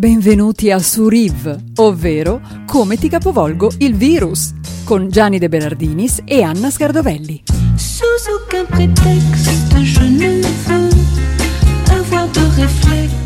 Benvenuti a Suriv, ovvero Come ti capovolgo il virus, con Gianni De Bernardinis e Anna Scardovelli. Sous aucun prétexte, je ne veux avoir de réflexe.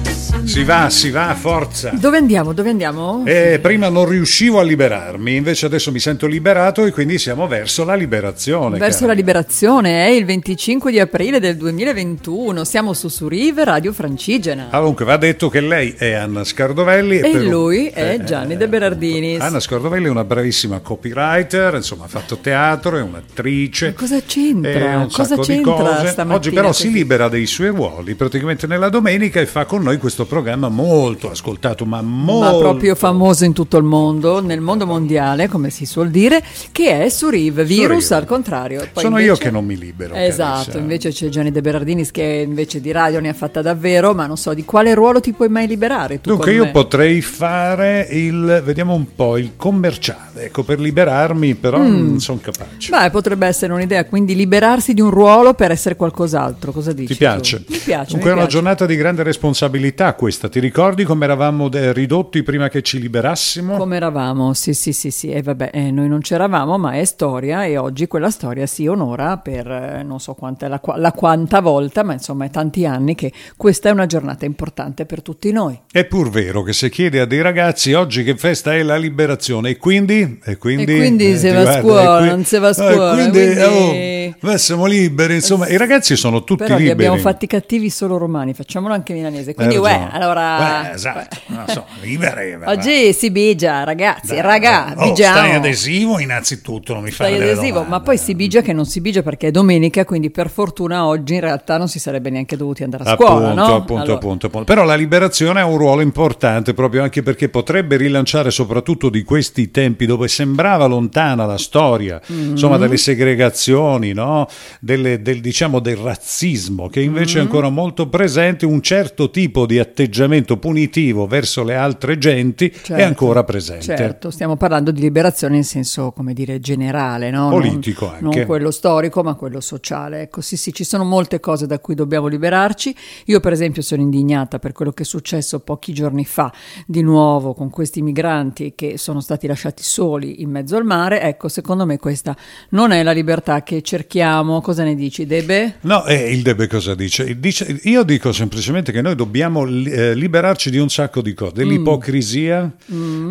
Si va, si va, forza. Dove andiamo? Dove andiamo? Eh, prima non riuscivo a liberarmi, invece adesso mi sento liberato e quindi siamo verso la liberazione. Verso cara. la liberazione, è il 25 di aprile del 2021. Siamo su Suriv, Radio Francigena. Ah, Comunque va detto che lei è Anna Scardovelli E per- lui è eh, Gianni eh, De Berardinis. Anna Scardovelli è una bravissima copywriter, insomma ha fatto teatro, è un'attrice. Ma cosa c'entra? eh, un Cosa c'entra Oggi però si libera dei suoi ruoli praticamente nella domenica e fa con noi questo programma molto ascoltato, ma molto... Ma proprio famoso in tutto il mondo, nel mondo mondiale, come si suol dire, che è Suriv, virus Suriv. al contrario. Poi Sono invece- io che non mi libero. Esatto, carissima. invece c'è Gianni De Berardinis che invece di radio ne ha fatta davvero, ma non so di quale ruolo ti puoi mai liberare tu Dunque io me? potrei fare il, vediamo un po', il commerciale, ecco, per liberarmi, però Mm. non sono capace. Beh, potrebbe essere un'idea, quindi liberarsi di un ruolo per essere qualcos'altro. Cosa dici? Ti piace? tu? Mi piace. Dunque mi è una piace. giornata di grande responsabilità questa. Ti ricordi come eravamo de- ridotti prima che ci liberassimo? Come eravamo? Sì, sì, sì, sì. E vabbè, eh, noi non c'eravamo, ma è storia e oggi quella storia si onora per eh, non so quanta la, la quanta volta, ma insomma è tanti anni che questa è una giornata importante per tutti noi. È pur vero che se chiede a dei ragazzi oggi che festa è la liberazione e quindi... E quindi, E quindi se ti va a scuola, qui- non si va a no, e scuola, quindi, quindi- oh, beh, siamo liberi, insomma, i ragazzi sono tutti Però li liberi. abbiamo fatti cattivi solo romani, facciamolo anche milanese. Quindi, uè, ragione. Allora... Eh, esatto, non so, liberi, va, va. Oggi si bigia, ragazzi, Dai, raga, oh, bigiamo. stai adesivo innanzitutto, non mi fai adesivo, domande. ma poi si bigia che non si bigia perché è domenica, quindi per fortuna oggi in realtà non si sarebbe neanche dovuti andare a scuola, appunto, no? appunto, Allora, appunto, appunto. Però la liberazione ha un ruolo importante proprio anche perché potrebbe rilanciare soprattutto di questi tempi dove sembrava lontana la storia, Mm-hmm. insomma, delle segregazioni, no? Delle- del, diciamo, del razzismo, che invece Mm-hmm. è ancora molto presente, un certo tipo di atteggiamento punitivo verso le altre genti è Certo, ancora presente. Certo, stiamo parlando di liberazione in senso, come dire, generale, no? Non- Politico non, anche. quello storico, ma quello sociale. Ecco, sì, sì, ci sono molte cose da cui dobbiamo liberarci. Io, per esempio, sono indignata per quello che è successo pochi giorni fa, di nuovo con questi migranti che sono stati lasciati soli in mezzo al mare. Ecco, secondo me questa non è la libertà che cerchiamo. Cosa ne dici, Debe? No, eh, il Debe cosa dice? Dice- Io dico semplicemente che noi dobbiamo li- eh, liberarci di un sacco di cose, dell'ipocrisia,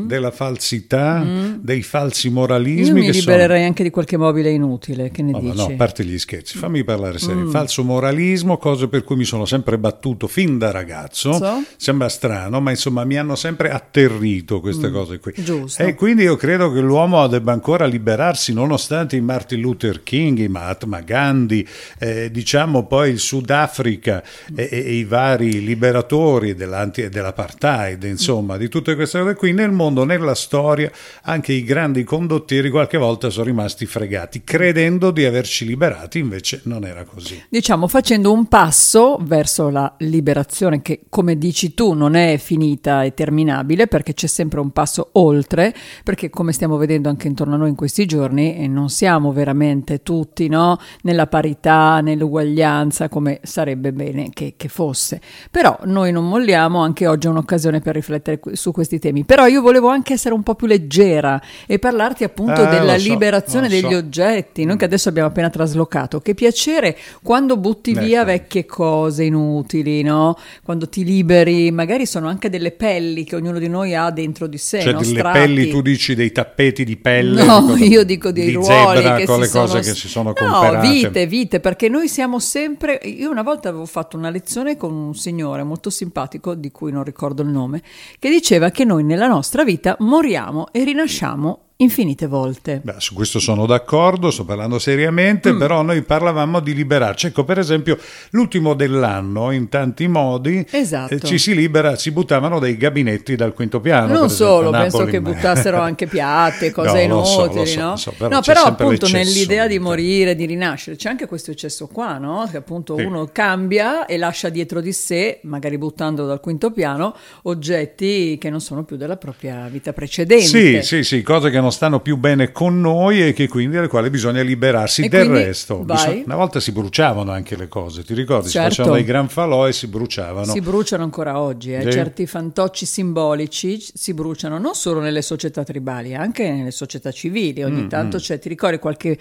della falsità, dei falsi Io moralismi mi che libererei anche di qualche mobile inutile. Che ne sono... dici? No, a parte gli scherzi, fammi parlare serio. Falso moralismo, cose per cui mi sono sempre battuto fin da ragazzo. So. Sembra strano, ma insomma mi hanno sempre atterrito queste cose qui. Giusto. E quindi io credo che l'uomo debba ancora liberarsi, nonostante i Martin Luther King, i Mahatma Gandhi, eh, diciamo poi il Sudafrica e, e- e i vari liberatori dell'apartheid, insomma, di tutte queste cose qui, nel mondo, nella storia, anche i grandi condottieri qualche volta sono rimasti fregati, credendo di averci liberati, invece non era così. diciamo facendo un passo verso la liberazione che come dici tu non è finita e terminabile perché c'è sempre un passo oltre perché come stiamo vedendo anche intorno a noi in questi giorni eh, non siamo veramente tutti no? nella parità nell'uguaglianza come sarebbe bene che, che fosse però noi non molliamo anche oggi è un'occasione per riflettere su questi temi però io volevo anche essere un po' più leggera e parlarti appunto Eh, della so, liberazione lo so. degli oggetti, noi che adesso abbiamo appena traslocato. Che piacere quando butti via Ecco. vecchie cose inutili, no? Quando ti liberi, magari sono anche delle pelli che ognuno di noi ha dentro di sé, Cioè no? delle Strati. pelli, tu dici dei tappeti di pelle? No, cosa- io dico dei di ruoli zebra, che con si le sono... cose che si sono No, comperate. vite, vite, perché noi siamo sempre... Io una volta avevo fatto una lezione con un signore molto simpatico, di cui non ricordo il nome, che diceva che noi nella nostra vita moriamo e rinasciamo infinite volte. Beh, su questo sono d'accordo, sto parlando seriamente, Mm. però noi parlavamo di liberarci. Ecco, per esempio, l'ultimo dell'anno, in tanti modi, Esatto. eh, ci si libera, si buttavano dei gabinetti dal quinto piano. Non esempio, solo, a penso Napoli, che buttassero anche piatti, cose No, so, inutili, so, no? lo so, però no, però appunto l'eccesso nell'idea di morire, di rinascere, c'è anche questo eccesso qua, no? Che appunto Sì. uno cambia e lascia dietro di sé, magari buttando dal quinto piano, oggetti che non sono più della propria vita precedente. Sì, sì, sì, cose che non stanno più bene con noi e che quindi alle quali bisogna liberarsi E del quindi resto. vai. Bisogna- una volta si bruciavano anche le cose, ti ricordi? Certo. Si facevano dei gran falò e si bruciavano. Si bruciano ancora oggi, eh. Sì. certi fantocci simbolici si bruciano non solo nelle società tribali, anche nelle società civili. Mm, Ogni tanto c'è, ti ricordi qualche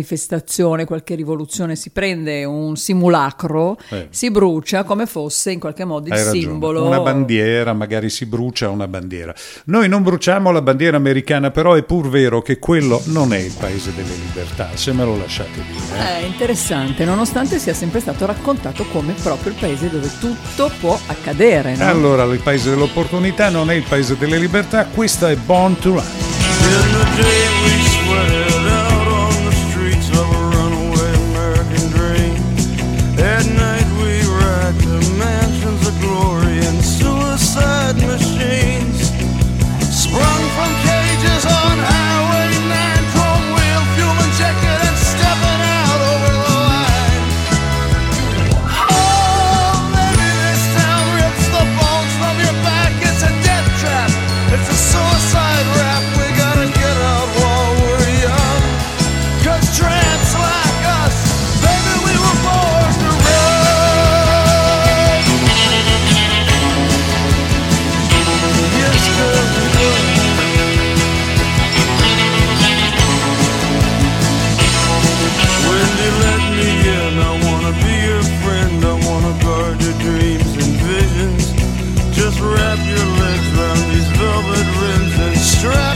manifestazione, qualche rivoluzione, si prende un simulacro, Eh. si brucia come fosse in qualche modo il Hai ragione. simbolo. Una bandiera, magari si brucia una bandiera. Noi non bruciamo la bandiera americana, però è pur vero che quello non è il paese delle libertà, se me lo lasciate dire. eh. È interessante, nonostante sia sempre stato raccontato come proprio il paese dove tutto può accadere. no? Allora, il paese dell'opportunità non è il paese delle libertà, questa è Born to Run. Strap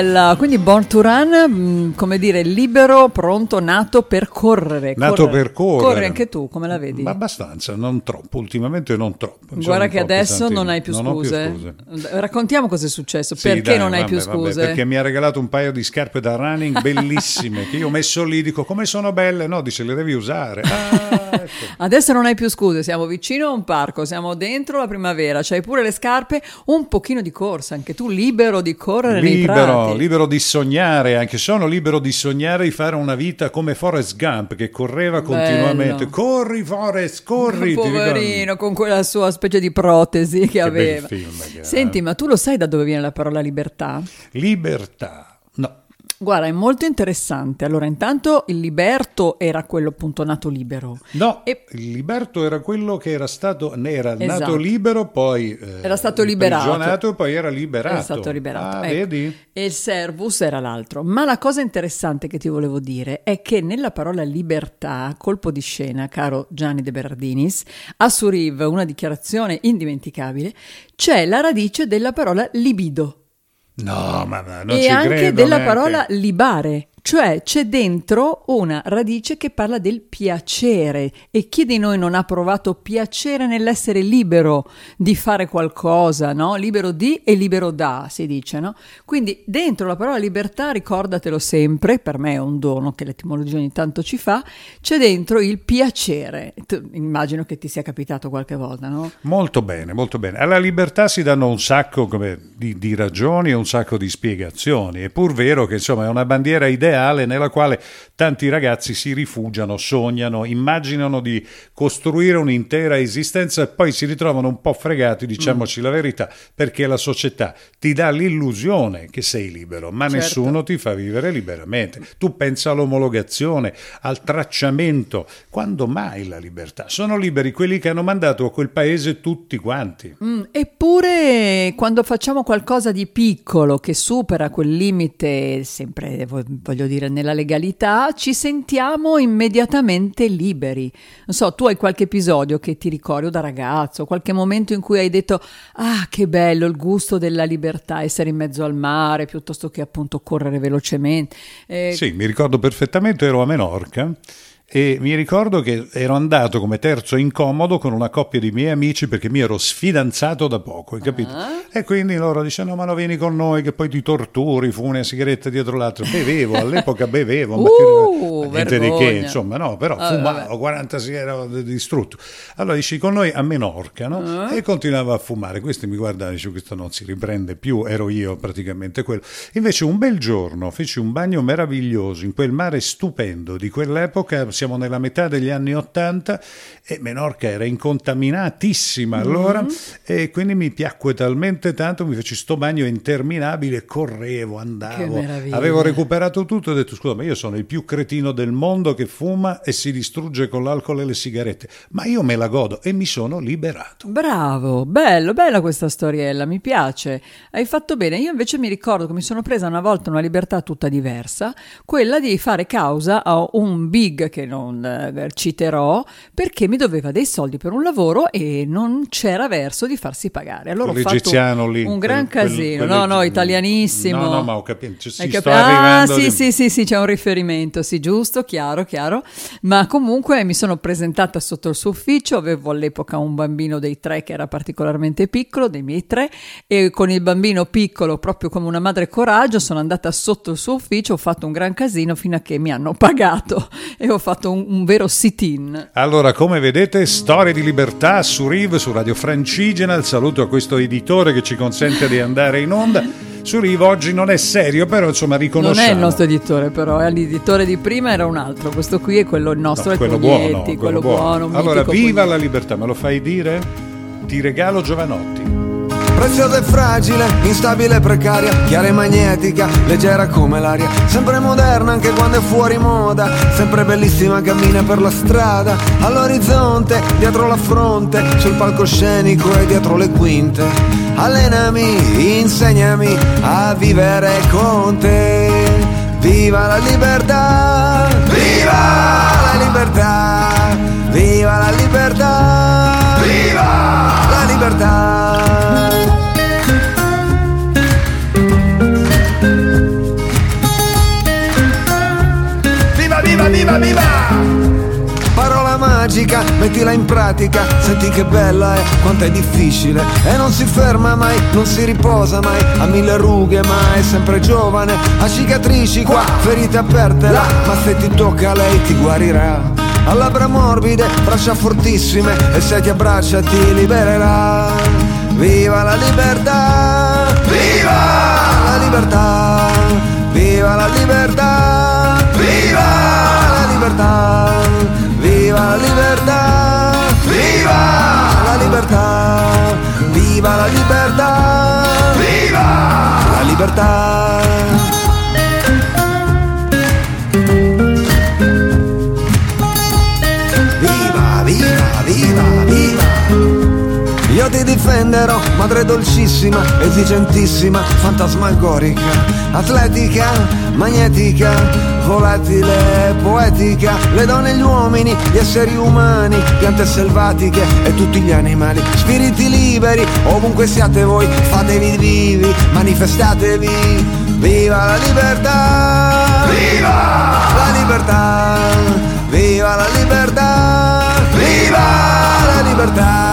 Bella, quindi Born to Run, mh, come dire, libero, pronto, nato per correre. Nato per correre. Corri anche tu, come la vedi? Ma abbastanza, non troppo, ultimamente non troppo. Sono Guarda che adesso pesantino. non hai più Non ho scuse. scuse. Raccontiamo cosa è successo. Sì, perché dai, non hai vabbè, più vabbè, scuse? perché mi ha regalato un paio di scarpe da running bellissime che io ho messo lì, dico come sono belle, no, dice le devi usare. Ah, ecco. Adesso non hai più scuse, siamo vicino a un parco, siamo dentro la primavera, c'hai pure le scarpe, un pochino di corsa, anche tu libero di correre libero, libero di sognare, anche sono libero di sognare di fare una vita come Forrest Gump che correva continuamente. Corri Forrest, corri! Poverino, con quella sua specie di protesi che, aveva. bel film che. Senti, ma tu lo sai da dove viene la parola libertà? Libertà. No, Guarda, è molto interessante. Allora, intanto il liberto era quello appunto nato libero. No, E- il liberto era quello che era stato era Esatto. nato libero, poi eh, Era stato liberato. e poi era liberato. Era stato liberato. Ah, ecco. vedi? E il servus era l'altro. Ma la cosa interessante che ti volevo dire è che nella parola libertà, colpo di scena, caro Gianni De Berardinis, a Suriv, una dichiarazione indimenticabile, c'è la radice della parola libido. No, ma ma non e ci anche credo della neanche. parola libare, cioè c'è dentro una radice che parla del piacere e chi di noi non ha provato piacere nell'essere libero di fare qualcosa, no? Libero di e libero da, si dice, no? Quindi dentro la parola libertà, ricordatelo sempre, per me è un dono che l'etimologia ogni tanto ci fa, c'è dentro il piacere. Tu- immagino che ti sia capitato qualche volta, no? Molto bene, molto bene. Alla libertà si danno un sacco come, di, di ragioni e un sacco di spiegazioni. È pur vero che insomma è una bandiera identica ideale nella quale tanti ragazzi si rifugiano, sognano, immaginano di costruire un'intera esistenza e poi si ritrovano un po' fregati, diciamoci la verità, perché la società ti dà l'illusione che sei libero, ma Certo. nessuno ti fa vivere liberamente. Tu pensa all'omologazione, al tracciamento. Quando mai la libertà? Sono liberi quelli che hanno mandato a quel paese tutti quanti. Mm, eppure quando facciamo qualcosa di piccolo che supera quel limite, sempre vo- voglio dire nella legalità, ci sentiamo immediatamente liberi. Non so, tu hai qualche episodio che ti ricordi da ragazzo, qualche momento in cui hai detto ah che bello il gusto della libertà, essere in mezzo al mare piuttosto che appunto correre velocemente. Eh, Sì, mi ricordo perfettamente, ero a Menorca e mi ricordo che ero andato come terzo incomodo con una coppia di miei amici perché mi ero sfidanzato da poco, hai capito? Ah. E quindi loro dicevano, ma no, vieni con noi che poi ti torturi, fu una sigaretta dietro l'altro. Bevevo, all'epoca bevevo, ma, Uh, niente di che, insomma, no, però Ah, fumavo, vabbè. 40 sigarette distrutto. Allora dici con noi a Menorca, no? Ah. E continuavo a fumare. Questi mi guardavano e dicevo, questo non si riprende più, ero io praticamente quello. Invece un bel giorno feci un bagno meraviglioso in quel mare stupendo di quell'epoca, siamo nella metà degli anni Ottanta e Menorca era incontaminatissima allora e quindi mi piacque talmente tanto, mi feci sto bagno interminabile, correvo, andavo, avevo recuperato tutto e ho detto scusa ma io sono il più cretino del mondo che fuma e si distrugge con l'alcol e le sigarette, ma io me la godo e mi sono liberato. Bravo, bello, bella questa storiella, mi piace. Hai fatto bene. Io invece mi ricordo che mi sono presa una volta una libertà tutta diversa, quella di fare causa a un big che non eh, citerò, perché mi doveva dei soldi per un lavoro e non c'era verso di farsi pagare. Allora ho fatto lì, un gran quel- casino. quel- no, no, italianissimo. No, no, ma ho capito, ci- ci capi- sto ah, arrivando sì, di- sì, sì, sì, c'è un riferimento, sì, giusto, chiaro, chiaro. Ma comunque mi sono presentata sotto il suo ufficio, avevo all'epoca un bambino dei tre che era particolarmente piccolo, dei miei tre, e con il bambino piccolo, proprio come una madre coraggio, sono andata sotto il suo ufficio, ho fatto un gran casino fino a che mi hanno pagato e ho fatto un, un vero sit-in. Allora, come vedete, storie di libertà su Riv, su Radio Francigena. Il saluto a questo editore che ci consente di andare in onda. Su Riv oggi non è serio, però insomma Non riconosciamo. è il nostro editore, però, eh, l'editore di prima era un altro. Questo qui è quello il nostro, No, è quello Pugnetti, buono, quello buono. Allora, mitico viva Pugnetti. la libertà, me lo fai dire? Ti regalo Giovanotti. Preziosa e fragile, instabile e precaria, chiara e magnetica, leggera come l'aria, sempre moderna anche quando è fuori moda, sempre bellissima cammina per la strada, all'orizzonte, dietro la fronte, sul palcoscenico e dietro le quinte. Allenami, insegnami a vivere con te. Viva la libertà! Viva la libertà! Viva la libertà! Viva la libertà! Magica, mettila in pratica, senti che bella è, quanto è difficile e non si ferma mai, non si riposa mai, ha mille rughe ma è sempre giovane, ha cicatrici qua, ferite aperte là, ma se ti tocca lei ti guarirà. Ha labbra morbide, braccia fortissime e se ti abbraccia ti libererà. Viva la libertà! Viva la libertà! Viva la libertà! Viva la libertà! La libertà! Viva la libertà! Viva la libertà! Viva la libertà! Viva, viva, viva, viva! Io ti difenderò, madre dolcissima, esigentissima, fantasmagorica, atletica, magnetica, volatile, poetica, le donne e gli uomini, gli esseri umani, piante selvatiche e tutti gli animali, spiriti liberi, ovunque siate voi, fatevi vivi, manifestatevi, viva la libertà! Viva la libertà! Viva la libertà! Viva la libertà!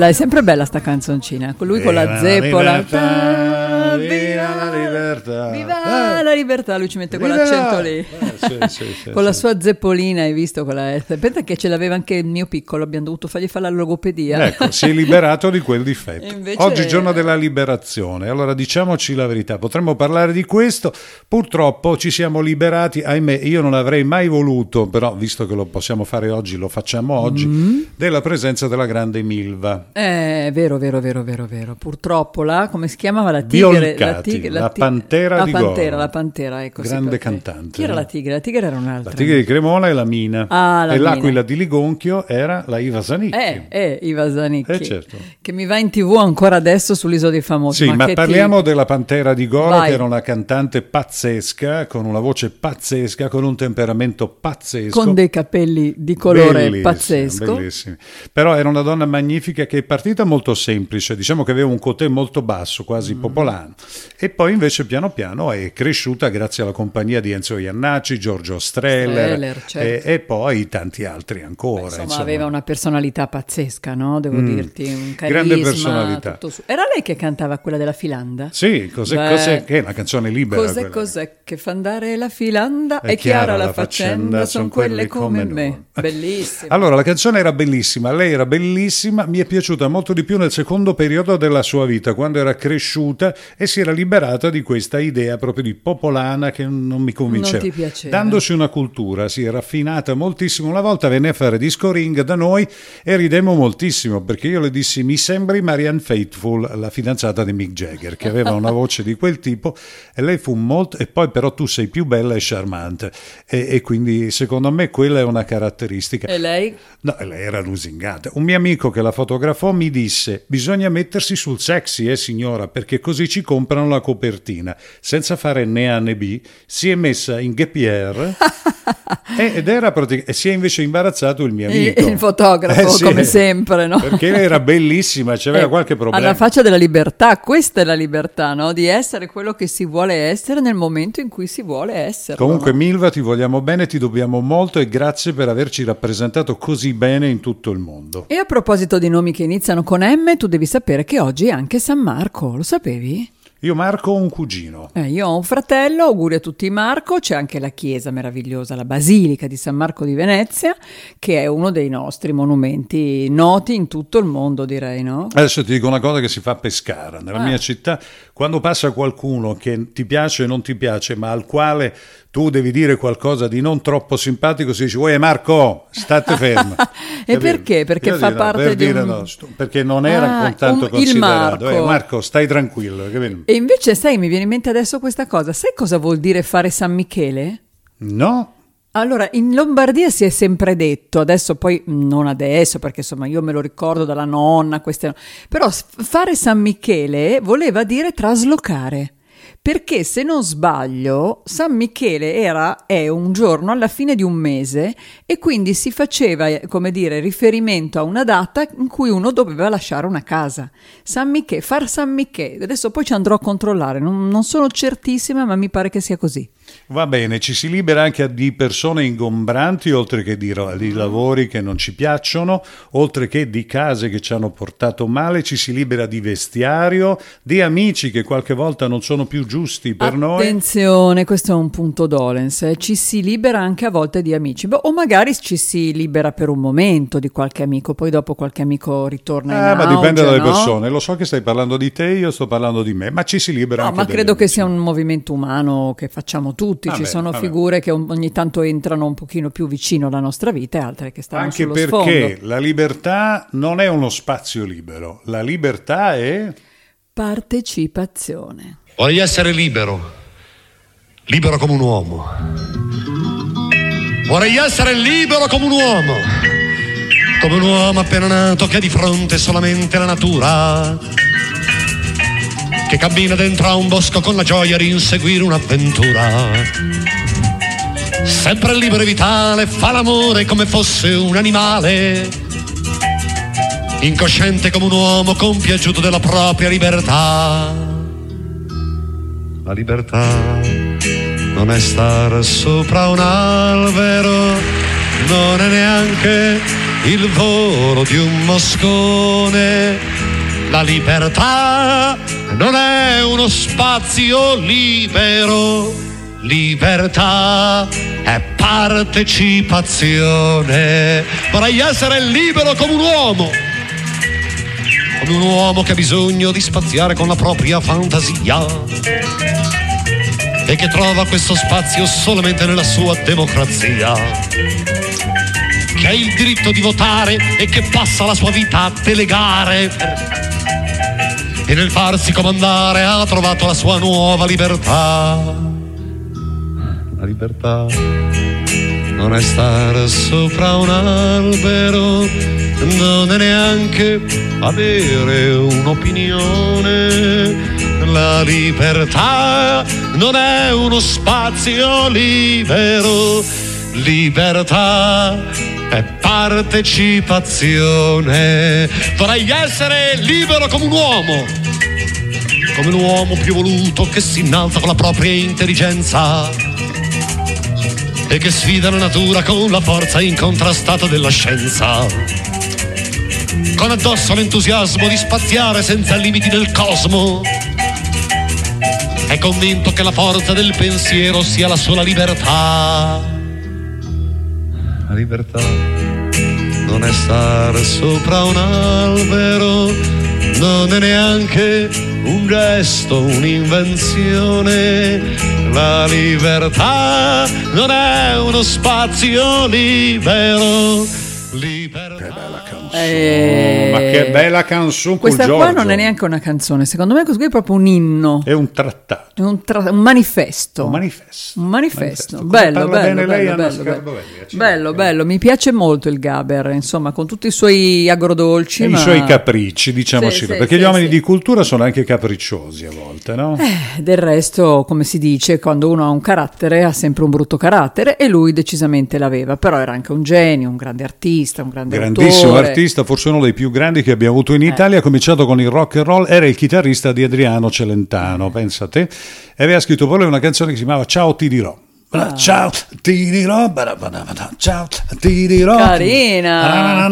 Bella, è sempre bella sta canzoncina. Con lui con la Viva zeppola. libertà, viva la libertà. Viva Eh. la libertà, lui ci mette Viva! quell'accento lì. Eh, sì, sì, sì, con la sua zeppolina, hai visto quella S. Pensa che ce l'aveva anche il mio piccolo, abbiamo dovuto fargli fare la logopedia. Ecco, si è liberato di quel difetto. Invece- Oggi è giorno della liberazione, allora diciamoci la verità, potremmo parlare di questo, purtroppo ci siamo liberati, ahimè io non avrei mai voluto, però visto che lo possiamo fare oggi, lo facciamo oggi, Mm. della presenza della grande Milva. Eh, vero, vero, vero, vero, vero. Purtroppo la, come si chiamava la tigre? Biolcati, la ti- pantera la di pantera, Goro. la pantera, ecco. Grande cantante. Chi era la tigre? La tigre era un'altra. La tigre di Cremona e la Mina. Ah, la e Mina. l'aquila di Ligonchio era la Iva Zanicchi. Eh, eh, Iva Zanicchi. Eh, certo. Che mi va in tv ancora adesso sull'isola dei famosi. Sì, ma, che parliamo ti- della Pantera di Goro, Vai. che era una cantante pazzesca, con una voce pazzesca, con un temperamento pazzesco. Con dei capelli di colore Bellissimi, pazzesco. bellissimi. Però era una donna magnifica che è partita molto semplice, diciamo che aveva un cotè molto basso, quasi Mm. popolano, e poi invece piano piano è cresciuta grazie alla compagnia di Enzo Iannacci, Giorgio Streller, Streller, certo. e, e poi tanti altri ancora. Insomma, insomma. aveva una personalità pazzesca, no? Devo dirti, un carisma. Grande personalità. su- Era lei che cantava quella della filanda? Sì, cos'è, Beh, cos'è che è una canzone libera? Cos'è, cos'è che fa andare la filanda? È È, chiara, la faccenda, sono son quelle come come me. noi. Bellissimo. Allora, la canzone era bellissima, lei era bellissima, mi è piaciuta molto di più nel secondo periodo della sua vita, quando era cresciuta e si era liberata di questa idea proprio di popolana che non mi convinceva. Non ti piaceva. Dandosi una cultura, si è raffinata moltissimo. Una volta venne a fare disco ring da noi e ridemmo moltissimo perché io le dissi mi sembri Marianne Faithful, la fidanzata di Mick Jagger, che aveva una voce di quel tipo e lei fu molto... e poi però tu sei più bella e charmante e, e quindi secondo me quella è una caratteristica. E lei? No, lei era lusingata. Un mio amico che la fotografò mi disse: Bisogna mettersi sul sexy, eh signora, perché così ci comprano la copertina. Senza fare né A né B, si è messa in e- ed era pratic- e si è invece imbarazzato il mio Il- amico. il fotografo, come sempre, no? Perché era bellissima, c'aveva Eh, qualche problema. Alla faccia della libertà, questa è la libertà, no? Di essere quello che si vuole essere nel momento in cui si vuole essere. Comunque, Milva, ti vogliamo bene, ti dobbiamo molto e grazie per averci rappresentato così bene in tutto il mondo. E a proposito di nomi che iniziano con M, tu devi sapere che oggi è anche San Marco, lo sapevi? Io Marco ho un cugino. Eh, io ho un fratello, auguri a tutti Marco, c'è anche la chiesa meravigliosa, la Basilica di San Marco di Venezia, che è uno dei nostri monumenti noti in tutto il mondo, direi, no? Adesso ti dico una cosa che si fa a Pescara. Nella Ah. mia città, quando passa qualcuno che ti piace o non ti piace, ma al quale tu devi dire qualcosa di non troppo simpatico, si dice, uè Marco, state fermo. E perché? Perché Io fa parte per di dire un- no, perché non era Ah, tanto un- considerato. Marco. Eh, Marco, stai tranquillo. capito? E invece, sai, mi viene in mente adesso questa cosa, sai cosa vuol dire fare San Michele? No? Allora, in Lombardia si è sempre detto, adesso poi non adesso, perché insomma io me lo ricordo dalla nonna, queste, però fare San Michele voleva dire traslocare. Perché se non sbaglio, San Michele era, è un giorno alla fine di un mese e quindi si faceva, eh, come dire, riferimento a una data in cui uno doveva lasciare una casa. San Michele, far San Michele, adesso poi ci andrò a controllare, non, non sono certissima, ma mi pare che sia così. Va bene, ci si libera anche di persone ingombranti, oltre che di, di lavori che non ci piacciono, oltre che di case che ci hanno portato male, ci si libera di vestiario, di amici che qualche volta non sono più giusti per noi. Attenzione, questo è un punto dolens. eh. Ci si libera anche a volte di amici, Beh, o magari ci si libera per un momento di qualche amico, poi dopo qualche amico ritorna in ma auge, dipende dalle no? persone. Lo so che stai parlando di te, io sto parlando di me, ma ci si libera No, anche ma credo che sia un movimento umano che facciamo tutti. Va Ci bene, sono va figure che ogni tanto entrano un pochino più vicino alla nostra vita e altre che stanno Anche sullo perché sfondo. la libertà non è uno spazio libero, la libertà è... Partecipazione. Vorrei essere libero, libero come un uomo. Vorrei essere libero come un uomo, come un uomo appena nato che ha di fronte solamente la natura, che cammina dentro a un bosco con la gioia di inseguire un'avventura. Sempre libero e vitale, fa l'amore come fosse un animale, incosciente come un uomo compiaciuto della propria libertà. La libertà non è star sopra un albero, non è neanche il volo di un moscone. La libertà non è uno spazio libero, libertà è partecipazione. Vorrei essere libero come un uomo, come un uomo che ha bisogno di spaziare con la propria fantasia e che trova questo spazio solamente nella sua democrazia. Che ha il diritto di votare e che passa la sua vita a delegare. E nel farsi comandare ha trovato la sua nuova libertà. La libertà non è stare sopra un albero, non è neanche avere un'opinione. La libertà non è uno spazio libero, libertà è partecipazione. Vorrei essere libero come un uomo, come l'uomo più voluto che si innalza con la propria intelligenza e che sfida la natura con la forza incontrastata della scienza. Con addosso l'entusiasmo di spaziare senza limiti nel cosmo. È convinto che la forza del pensiero sia la sola libertà. La libertà non è stare sopra un albero, non è neanche un gesto, un'invenzione. La libertà non è uno spazio libero. Libertà. Eh, Ma che bella canzone Questa qua Giorgio. non è neanche una canzone, secondo me è proprio un inno, È un trattato, un, tra- un manifesto. un manifesto. Un manifesto, Come bello, bello, bello, bello, Scardovelli, bello, bello, bello, mi piace molto il Gaber, insomma, con tutti i suoi agrodolci. E ma- i suoi capricci, diciamoci, Sì, sì, perché sì, gli uomini di cultura sono anche capricciosi a volte, no? Eh, Del resto, come si dice, quando uno ha un carattere ha sempre un brutto carattere e lui decisamente l'aveva, però era anche un genio, un grande artista, un grande Grandissimo autore. artista, forse uno dei più grandi che abbiamo avuto in Italia, ha cominciato con il rock and roll, era il chitarrista di Adriano Celentano, pensa a te, e aveva scritto poi una canzone che si chiamava Ciao ti dirò. Ah. Ciao, tirirò, barabana, ciao, tirirò. Carina.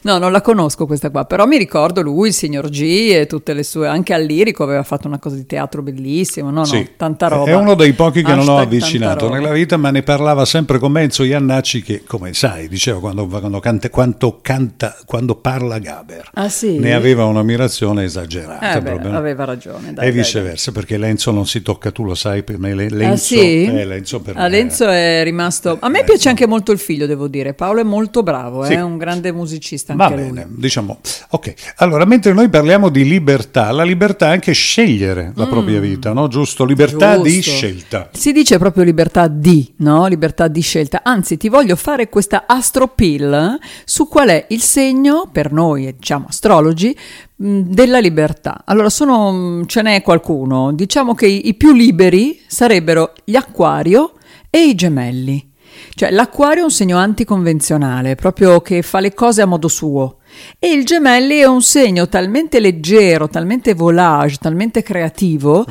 no, non la conosco questa qua, però mi ricordo lui, il signor G e tutte le sue, anche al lirico aveva fatto una cosa di teatro bellissimo, no, sì. tanta roba. È uno dei pochi che Hashtag non ho avvicinato nella vita, ma ne parlava sempre con me Enzo Iannacci che, come sai, diceva quando, quando, canta, quando, canta, quando parla Gaber. Ah, sì? Ne aveva un'ammirazione esagerata. Eh, beh, aveva ragione. Dai, e viceversa, dai. perché Lenzo non si tocca, tu lo sai, per me Lenzo Lenzo, ah, sì? eh, Lenzo Ah, Lenzo è rimasto. A me Eh, piace anche molto il figlio, devo dire. Paolo è molto bravo, Sì. è un grande musicista Va anche bene, lui. diciamo, ok. Allora, mentre noi parliamo di libertà, la libertà è anche scegliere la propria vita, no? Giusto? Libertà di Mm. Giusto. scelta. Si dice proprio libertà di, no? Libertà di scelta. Anzi, ti voglio fare questa astropill su qual è il segno, per noi, diciamo, astrologi, della libertà. Allora, sono, mh, ce n'è qualcuno. Diciamo che i, i più liberi sarebbero gli acquario e i gemelli. Cioè, l'acquario è un segno anticonvenzionale, proprio che fa le cose a modo suo. E il gemelli è un segno talmente leggero, talmente volage, talmente creativo,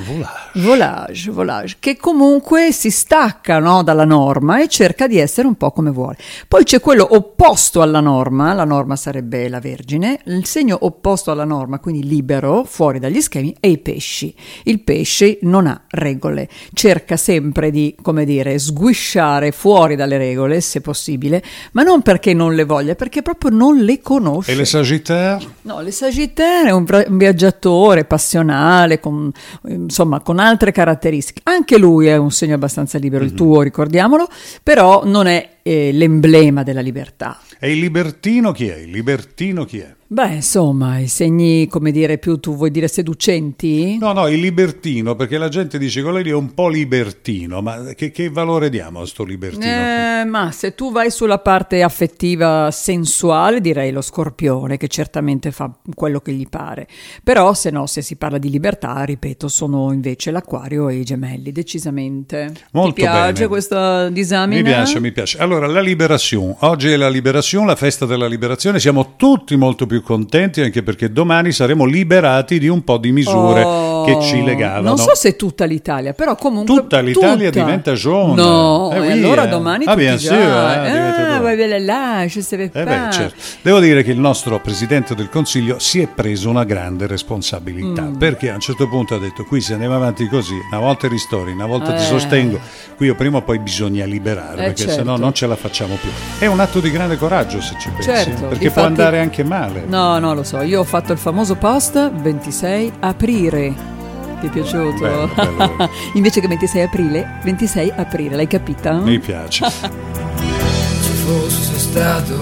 volage, volage, che comunque si stacca no, dalla norma e cerca di essere un po' come vuole. Poi c'è quello opposto alla norma, la norma sarebbe la Vergine, il segno opposto alla norma, quindi libero, fuori dagli schemi, è i pesci. Il pesce non ha regole, cerca sempre di, come dire, sguisciare fuori dalle regole, se possibile, ma non perché non le voglia, perché proprio non le conosce. E le Sagittaire? No, le Sagittaire è un, viaggiatore passionale, con, insomma, con altre caratteristiche. Anche lui è un segno abbastanza libero, il tuo, ricordiamolo, però non è eh, l'emblema della libertà. E il libertino chi è? Il libertino chi è? Beh, insomma, i segni, come dire, più tu vuoi dire seducenti? No, no, il libertino, perché la gente dice che lei è un po' libertino, ma che, che valore diamo a sto libertino? Eh, ma se tu vai sulla parte affettiva sensuale, direi lo scorpione, che certamente fa quello che gli pare. Però, se no, se si parla di libertà, ripeto, sono invece l'acquario e i gemelli, decisamente. Molto Ti piace bene. questa disamina? Mi piace, mi piace. Allora, Allora, la Liberazione. Oggi è la Liberazione, la festa della liberazione. Siamo tutti molto più contenti anche perché domani saremo liberati di un po' di misure Oh, che ci legavano. Non so se tutta l'Italia, però comunque Tutta l'Italia tutta. diventa jaune. No, Eh e oui, allora eh. domani Ah, bien sûr, eh, ah, là, je savais Eh beh, certo. Devo dire che il nostro Presidente del Consiglio si è preso una grande responsabilità Mm. perché a un certo punto ha detto qui se andiamo avanti così, una volta ristori, una volta ti Eh. sostengo, qui o prima o poi bisogna liberare Eh, perché certo. sennò non ce la facciamo più. È un atto di grande coraggio se ci pensi, Certo, perché difatti- può andare anche male. No, no, lo so. Io ho fatto il famoso post 26 aprile. Ti è piaciuto? Bello, bello, bello. Invece che 26 aprile, 26 aprile, l'hai capita? Mi piace. ci fosse stato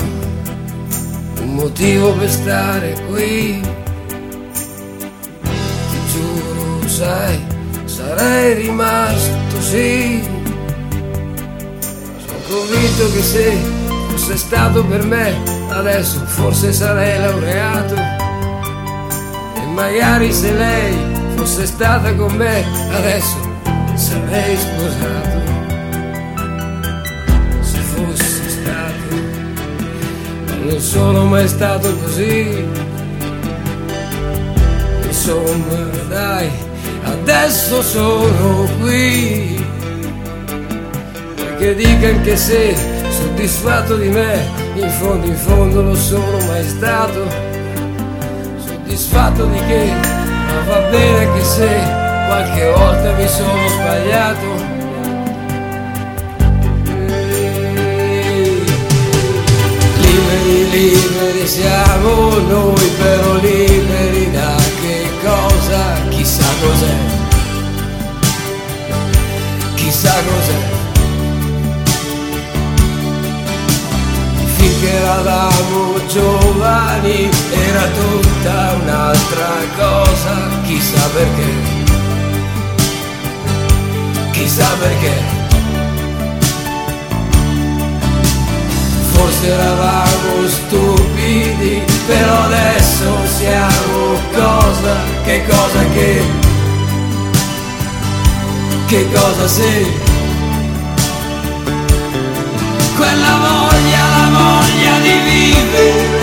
un motivo per stare qui. Ti giuro, sai, sarei rimasto sì. Convinto che se fosse stato per me, adesso forse sarei laureato. E magari se lei fosse stata con me, adesso sarei sposato se fosse stato, ma non sono mai stato così. Insomma, dai, adesso sono qui. Perché dica anche se soddisfatto di me, in fondo in fondo lo sono mai stato. Soddisfatto di che, ma va bene anche se qualche volta mi sono sbagliato. Liberi, liberi siamo noi, però liberi da che cosa? Chissà cos'è. Chissà cos'è. Finché eravamo giovani era tutta un'altra cosa, chissà perché. Chissà perché. Forse eravamo stupidi, però adesso siamo cosa, che cosa che, che cosa se. Quella voglia, la voglia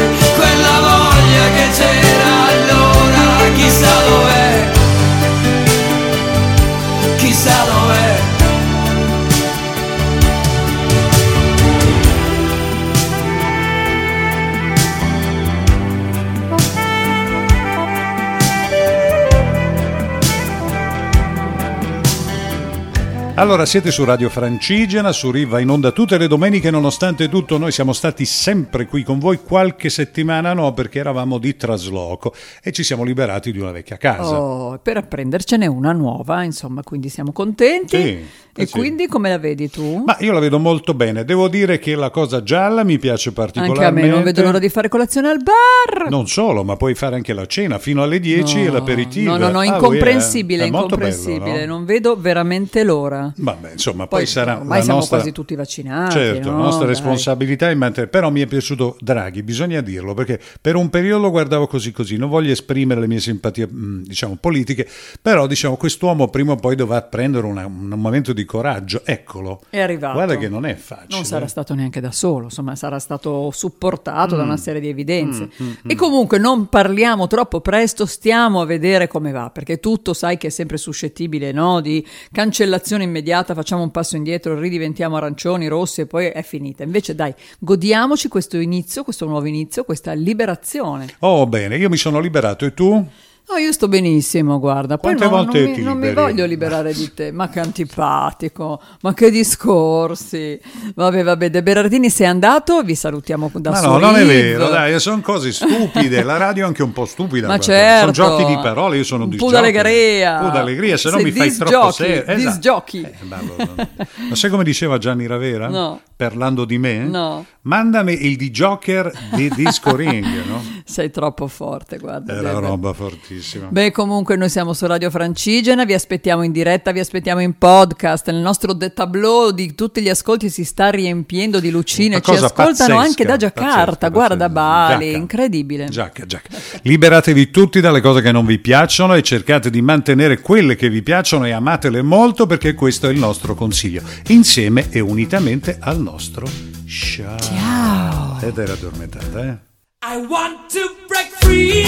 Allora, siete su Radio Francigena, su Riva in onda tutte le domeniche, nonostante tutto noi siamo stati sempre qui con voi, qualche settimana no, perché eravamo di trasloco e ci siamo liberati di una vecchia casa. Oh, per apprendercene una nuova, insomma, quindi siamo contenti. Sì, e eh sì. quindi come la vedi tu? Ma io la vedo molto bene, devo dire che la cosa gialla mi piace Anche a particolarmente. me non vedo l'ora di fare colazione al bar. Non solo, ma puoi fare anche la cena fino alle 10 e No, l'aperitivo. No, no, no, Ah, incomprensibile, oui, eh. È molto bello, incomprensibile. no? Non vedo veramente l'ora. Vabbè, insomma, Poi, poi, sarà ormai la siamo nostra... quasi tutti vaccinati. Certo, no? la nostra Dai. responsabilità è mantenere. Però mi è piaciuto Draghi, bisogna dirlo, perché per un periodo lo guardavo così così. Non voglio esprimere le mie simpatie, mh, diciamo, politiche, però diciamo quest'uomo prima o poi dovrà prendere una- un momento di coraggio. Eccolo. È arrivato. Guarda che non è facile. Non sarà stato neanche da solo, insomma, sarà stato supportato Mm. da una serie di evidenze. e comunque non parliamo troppo presto, stiamo a vedere come va, perché tutto sai che è sempre suscettibile no? di cancellazione immediata, facciamo un passo indietro, ridiventiamo arancioni, rossi e poi è finita. Invece dai, godiamoci questo inizio, questo nuovo inizio, questa liberazione. Oh, bene, io mi sono liberato e tu? No, io sto benissimo, guarda. Poi Quante no, volte non, mi, non mi voglio liberare di te, ma che antipatico, ma che discorsi. Vabbè, vabbè, De Berardini sei andato, vi salutiamo da Ma no, non è vero, dai, sono cose stupide. La radio è anche un po' stupida. Ma certo. Sono giochi di parole, io sono disjockey. d'allegria. Un po' d'allegria, se no mi fai troppo serio. Esatto. disjockey. Eh, bello, no. Ma sai come diceva Gianni Ravera? No. Parlando di me? No. Mandami il di Joker di Disco Ring, no? Sei troppo forte, guarda. Era Debe. roba fortissima. Beh, comunque noi siamo su Radio Francigena, vi aspettiamo in diretta, vi aspettiamo in podcast, nel nostro tableau di tutti gli ascolti si sta riempiendo di lucine, Una ci ascoltano pazzesca, anche da Giacarta, pazzesca, guarda da pazzesca. Bali, Giacca. incredibile. Giacca, giacca. Liberatevi tutti dalle cose che non vi piacciono e cercate di mantenere quelle che vi piacciono e amatele molto perché questo è il nostro consiglio, insieme e unitamente al nostro. Nostro ciao. Ciao. Ed era addormentata, eh? I want to break free.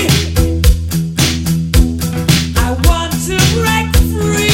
I want to break free.